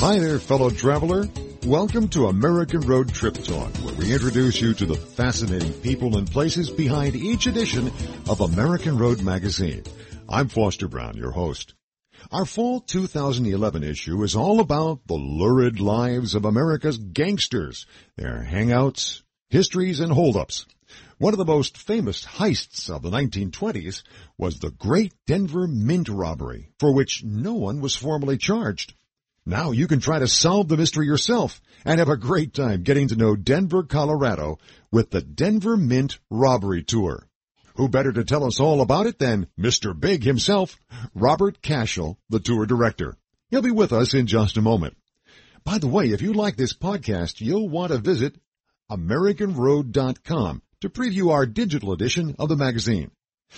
Hi there, fellow traveler. Welcome to American Road Trip Talk, where we introduce you to the fascinating people and places behind each edition of American Road Magazine. I'm Foster Braun, your host. Our fall 2011 issue is all about the lurid lives of America's gangsters, their hangouts, histories, and holdups. One of the most famous heists of the 1920s was the Great Denver Mint robbery, for which no one was formally charged. Now you can try to solve the mystery yourself and have a great time getting to know Denver, Colorado with the Denver Mint Robbery Tour. Who better to tell us all about it than Mr. Big himself, Robert Cashell, the tour director. He'll be with us in just a moment. By the way, if you like this podcast, you'll want to visit AmericanRoad.com to preview our digital edition of the magazine.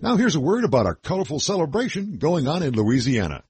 Now here's a word about a colorful celebration going on in Louisiana.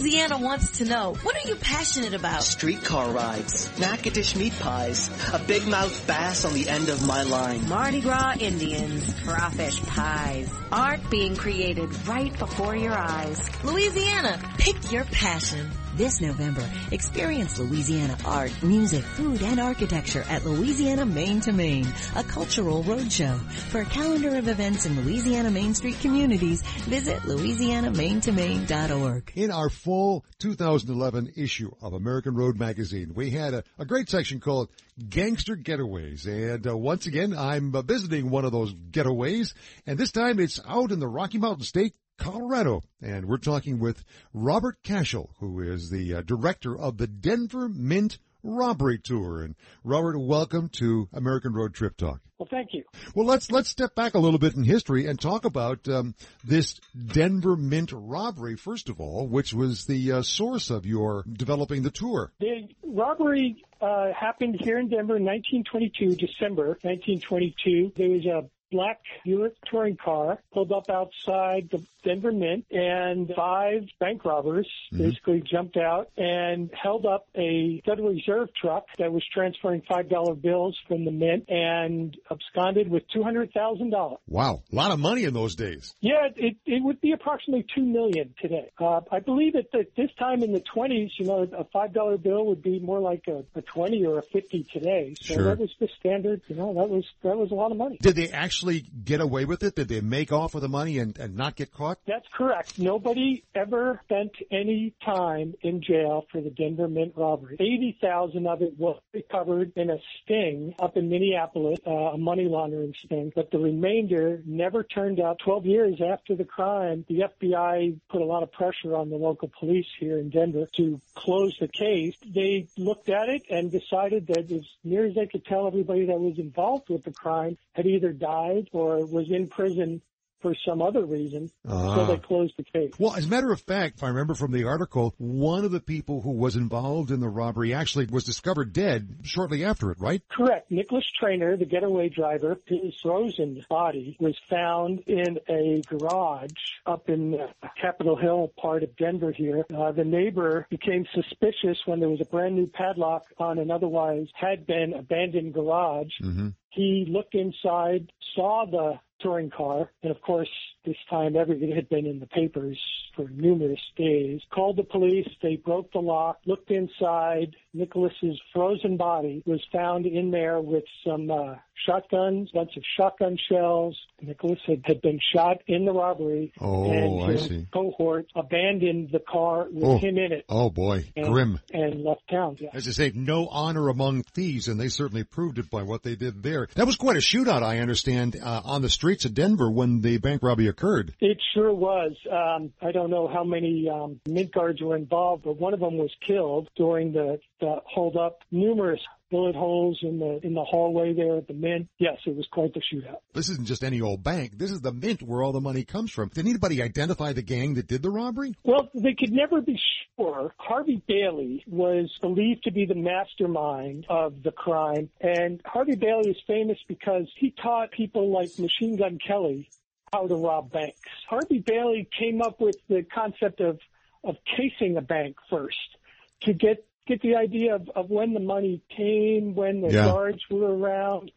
Louisiana wants to know, what are you passionate about? Streetcar rides, Natchitoches meat pies, a big mouth bass on the end of my line. Mardi Gras Indians, crawfish pies, art being created right before your eyes. Louisiana, pick your passion. This November, experience Louisiana art, music, food, and architecture at Louisiana Main to Main, a cultural roadshow. For a calendar of events in Louisiana Main Street communities, visit louisianamaintomain.org. In our fall 2011 issue of American Road Magazine, we had a, a great section called Gangster Getaways. And uh, once again, I'm uh, visiting one of those getaways, and this time it's out in the Rocky Mountain State Colorado. And we're talking with Robert Cashell, who is the uh, director of the Denver Mint Robbery Tour. And Robert, welcome to American Road Trip Talk. Well, thank you. Well, let's let's step back a little bit in history and talk about um, this Denver Mint robbery first of all, which was the uh, source of your developing the tour. The robbery uh, happened here in Denver in 1922, December 1922. There was a black Buick touring car pulled up outside the Denver Mint, and five bank robbers mm-hmm. basically jumped out and held up a Federal Reserve truck that was transferring five dollar bills from the Mint and absconded with two hundred thousand dollars. Wow, a lot of money in those days. Yeah, it it would be approximately two million today. Uh, I believe at the, this time in the twenties, you know, a five dollar bill would be more like a, a twenty or a fifty today. So sure. that was the standard. You know, that was that was a lot of money. Did they actually get away with it? Did they make off with the money and, and not get caught? That's correct. Nobody ever spent any time in jail for the Denver Mint robbery. 80,000 of it was recovered in a sting up in Minneapolis, uh, a money laundering sting, but the remainder never turned up. 12 years after the crime, the FBI put a lot of pressure on the local police here in Denver to close the case. They looked at it and decided that as near as they could tell everybody that was involved with the crime had either died or was in prison for some other reason, uh, so they ah. closed the case. Well, as a matter of fact, if I remember from the article, one of the people who was involved in the robbery actually was discovered dead shortly after it, right? Correct. Nicholas Trainor, the getaway driver, his frozen body was found in a garage up in Capitol Hill part of Denver here. Uh, the neighbor became suspicious when there was a brand new padlock on an otherwise had been abandoned garage. Mm-hmm. He looked inside, saw the touring car. And of course, this time everything had been in the papers for numerous days. Called the police. They broke the lock, looked inside. Nicholas's frozen body was found in there with some uh, shotguns, bunch of shotgun shells. Nicholas had, had been shot in the robbery. Oh, and I see. cohort abandoned the car with oh. him in it. Oh boy, and, grim. And left town. Yeah. As I say, no honor among thieves, and they certainly proved it by what they did there. That was quite a shootout, I understand, uh, on the streets of Denver when the bank robbery occurred. It sure was. Um, I don't know how many um, mint guards were involved, but one of them was killed during the, the hold up. Numerous bullet holes in the in the hallway there at the mint. Yes, it was quite the shootout. This isn't just any old bank. This is the mint where all the money comes from. Did anybody identify the gang that did the robbery? Well, they could never be sure. Harvey Bailey was believed to be the mastermind of the crime, and Harvey Bailey is famous because he taught people like Machine Gun Kelly how to rob banks. Harvey Bailey came up with the concept of of casing a bank first to get get the idea of, of when the money came, when the yeah. guards were around.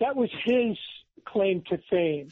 That was his claim to fame.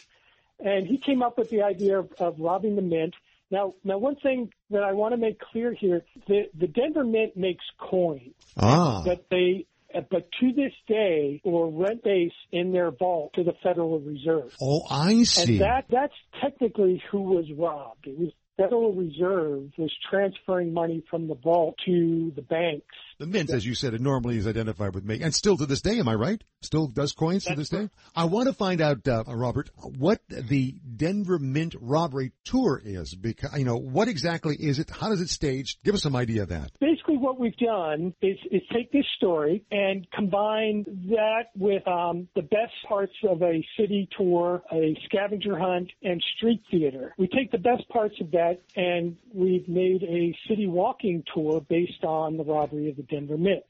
And he came up with the idea of, of robbing the mint. Now, now, one thing that I want to make clear here: the the Denver Mint makes coin, Ah. but they, Uh, but to this day, or rent base in their vault to the Federal Reserve, Oh, I see. and that that's technically who was robbed. It was Federal Reserve was transferring money from the vault to the banks. The mint, as you said, it normally is identified with make, and still to this day, am I right? Still does coins to this day? I want to find out, uh, Robert, what the Denver Mint robbery tour is, because, you know, what exactly is it? How does it stage? Give us some idea of that. basically what we've done is, is take this story and combine that with um, the best parts of a city tour, a scavenger hunt, and street theater. We take the best parts of that and we've made a city walking tour based on the robbery of the Denver Mint.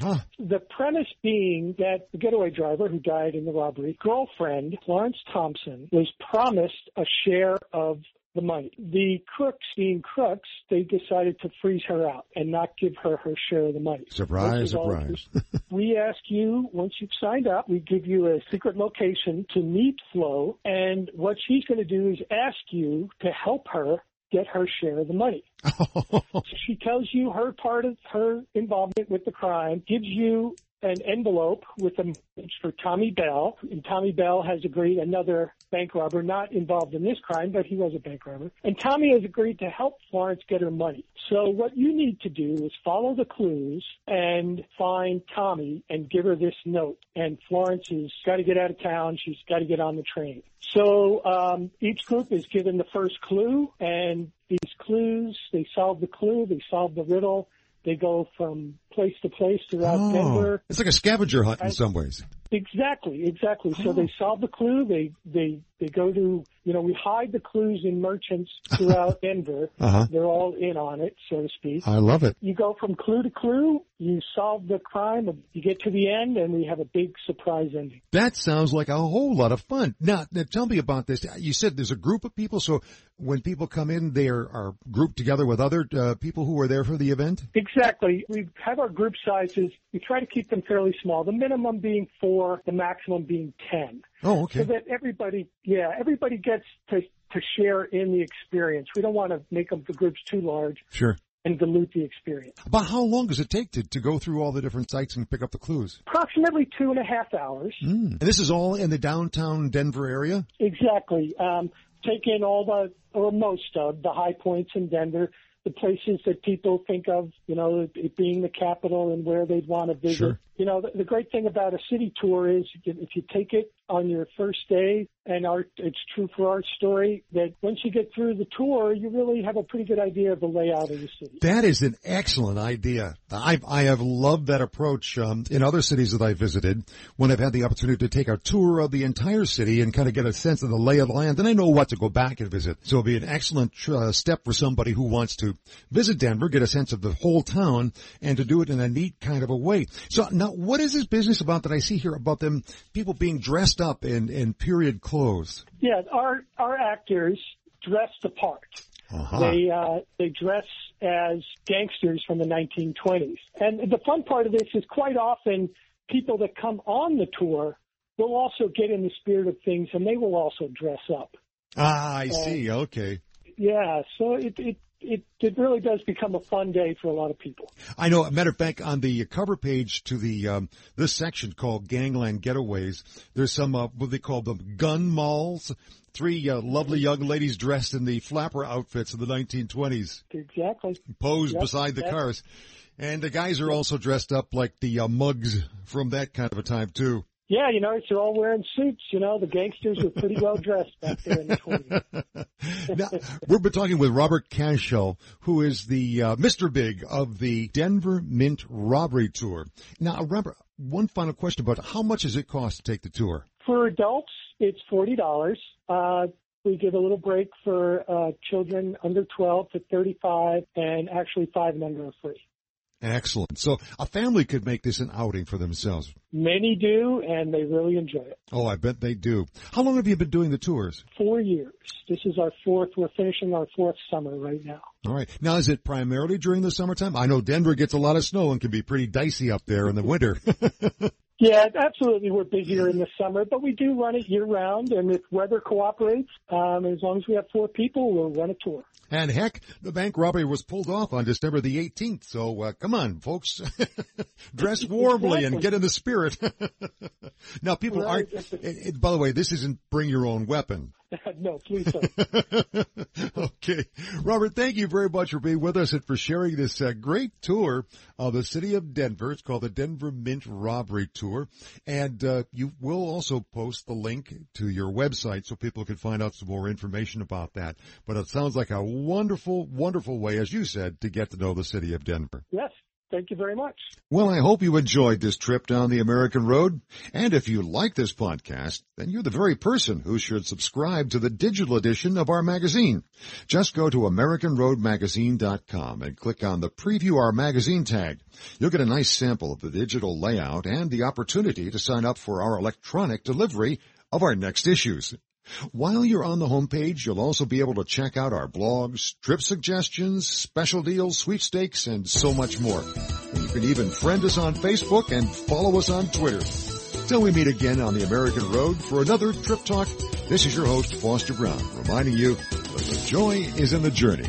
Huh. The premise being that the getaway driver who died in the robbery, girlfriend, Florence Thompson, was promised a share of the money. The crooks, being crooks, they decided to freeze her out and not give her her share of the money. Surprise, This is all- surprise. we ask you, once you've signed up, we give you a secret location to meet Flo, and what she's going to do is ask you to help her get her share of the money. She tells you her part of her involvement with the crime, gives you an envelope with a message for Tommy Bell, and Tommy Bell has agreed, another bank robber not involved in this crime, but he was a bank robber, and Tommy has agreed to help Florence get her money. So what you need to do is follow the clues and find Tommy and give her this note. And Florence has got to get out of town. She's got to get on the train. So um, each group is given the first clue, and these clues, they solve the clue, they solve the riddle, they go from place to place throughout Oh, Denver. it's like a scavenger hunt in some ways. Exactly, exactly. So Oh. they solve the clue. They they they go to you know we hide the clues in merchants throughout Denver. Uh-huh. They're all in on it, so to speak. I love it. You go from clue to clue. You solve the crime. You get to the end, and we have a big surprise ending. That sounds like a whole lot of fun. Now, now tell me about this. You said there's a group of people, so when people come in, they are, are grouped together with other uh, people who are there for the event? Exactly. We have our group sizes. We try to keep them fairly small. The minimum being four, the maximum being ten. Oh, okay. so that everybody, yeah, everybody gets to to share in the experience. We don't want to make the groups too large Sure. and dilute the experience. About how long does it take to, to go through all the different sites and pick up the clues? Approximately two and a half hours. Mm. And this is all in the downtown Denver area? Exactly. Um, take in all the or most of the high points in Denver, the places that people think of, you know, it being the capital and where they'd want to visit. Sure. You know, the, the great thing about a city tour is if you take it on your first day, and our, it's true for our story, that once you get through the tour, you really have a pretty good idea of the layout of the city. That is an excellent idea. I, I have loved that approach um, in other cities that I visited when I've had the opportunity to take a tour of the entire city and kind of get a sense of the lay of the land. And I know what to go back and visit. So it'll be an excellent uh, step for somebody who wants to visit Denver, get a sense of the whole town, and to do it in a neat kind of a way. So now, what is this business about that I see here about them people being dressed up in, in period clothes? Yeah, our our actors dress the part. Uh-huh. They uh, they dress as gangsters from the 1920s, and the fun part of this is quite often people that come on the tour will also get in the spirit of things, and they will also dress up. Ah, I see. Okay. Yeah, so it it it, it really does become a fun day for a lot of people. I know. A matter of fact, on the cover page to the um, this section called Gangland Getaways, there's some uh, what they call them gun molls. Three uh, lovely young ladies dressed in the flapper outfits of the 1920s, Exactly. posed Yep, beside the cars, and the guys are also dressed up like the uh, mugs from that kind of a time too. Yeah, you know, they're all wearing suits. You know, the gangsters were pretty well dressed back there in the 20s. now, we've been talking with Robert Cashell, who is the uh, Mr. Big of the Denver Mint Robbery Tour. Now, Robert, one final question about how much does it cost to take the tour? For adults, it's forty dollars. Uh, we give a little break for uh, children under twelve to thirty-five, and actually five and under are free. Excellent. So a family could make this an outing for themselves. Many do, and they really enjoy it. Oh, I bet they do. How long have you been doing the tours? Four years. This is our fourth. We're finishing our fourth summer right now. All right. Now, is it primarily during the summertime? I know Denver gets a lot of snow and can be pretty dicey up there in the winter. Yeah, absolutely. We're busier in the summer, but we do run it year round, and if weather cooperates, um, as long as we have four people, we'll run a tour. And heck, the bank robbery was pulled off on December the 18th. So uh, come on, folks, dress warmly and get in the spirit. now, people Right. aren't. It, it, by the way, this isn't bring your own weapon. no, please don't. okay, Robert, thank you very much for being with us and for sharing this uh, great tour of the city of Denver. It's called the Denver Mint Robbery Tour, and uh, you will also post the link to your website so people can find out some more information about that. But it sounds like a wonderful, wonderful way, as you said, to get to know the city of Denver. yes, thank you very much. Well, I hope you enjoyed this trip down the American road. And if you like this podcast, then you're the very person who should subscribe to the digital edition of our magazine. Just go to AmericanRoadMagazine.com and click on the Preview Our Magazine tag. You'll get a nice sample of the digital layout and the opportunity to sign up for our electronic delivery of our next issues. While you're on the homepage, you'll also be able to check out our blogs, trip suggestions, special deals, sweepstakes, and so much more. You can even friend us on Facebook and follow us on Twitter. Till we meet again on the American Road for another Trip Talk, this is your host, Foster Braun, reminding you that the joy is in the journey.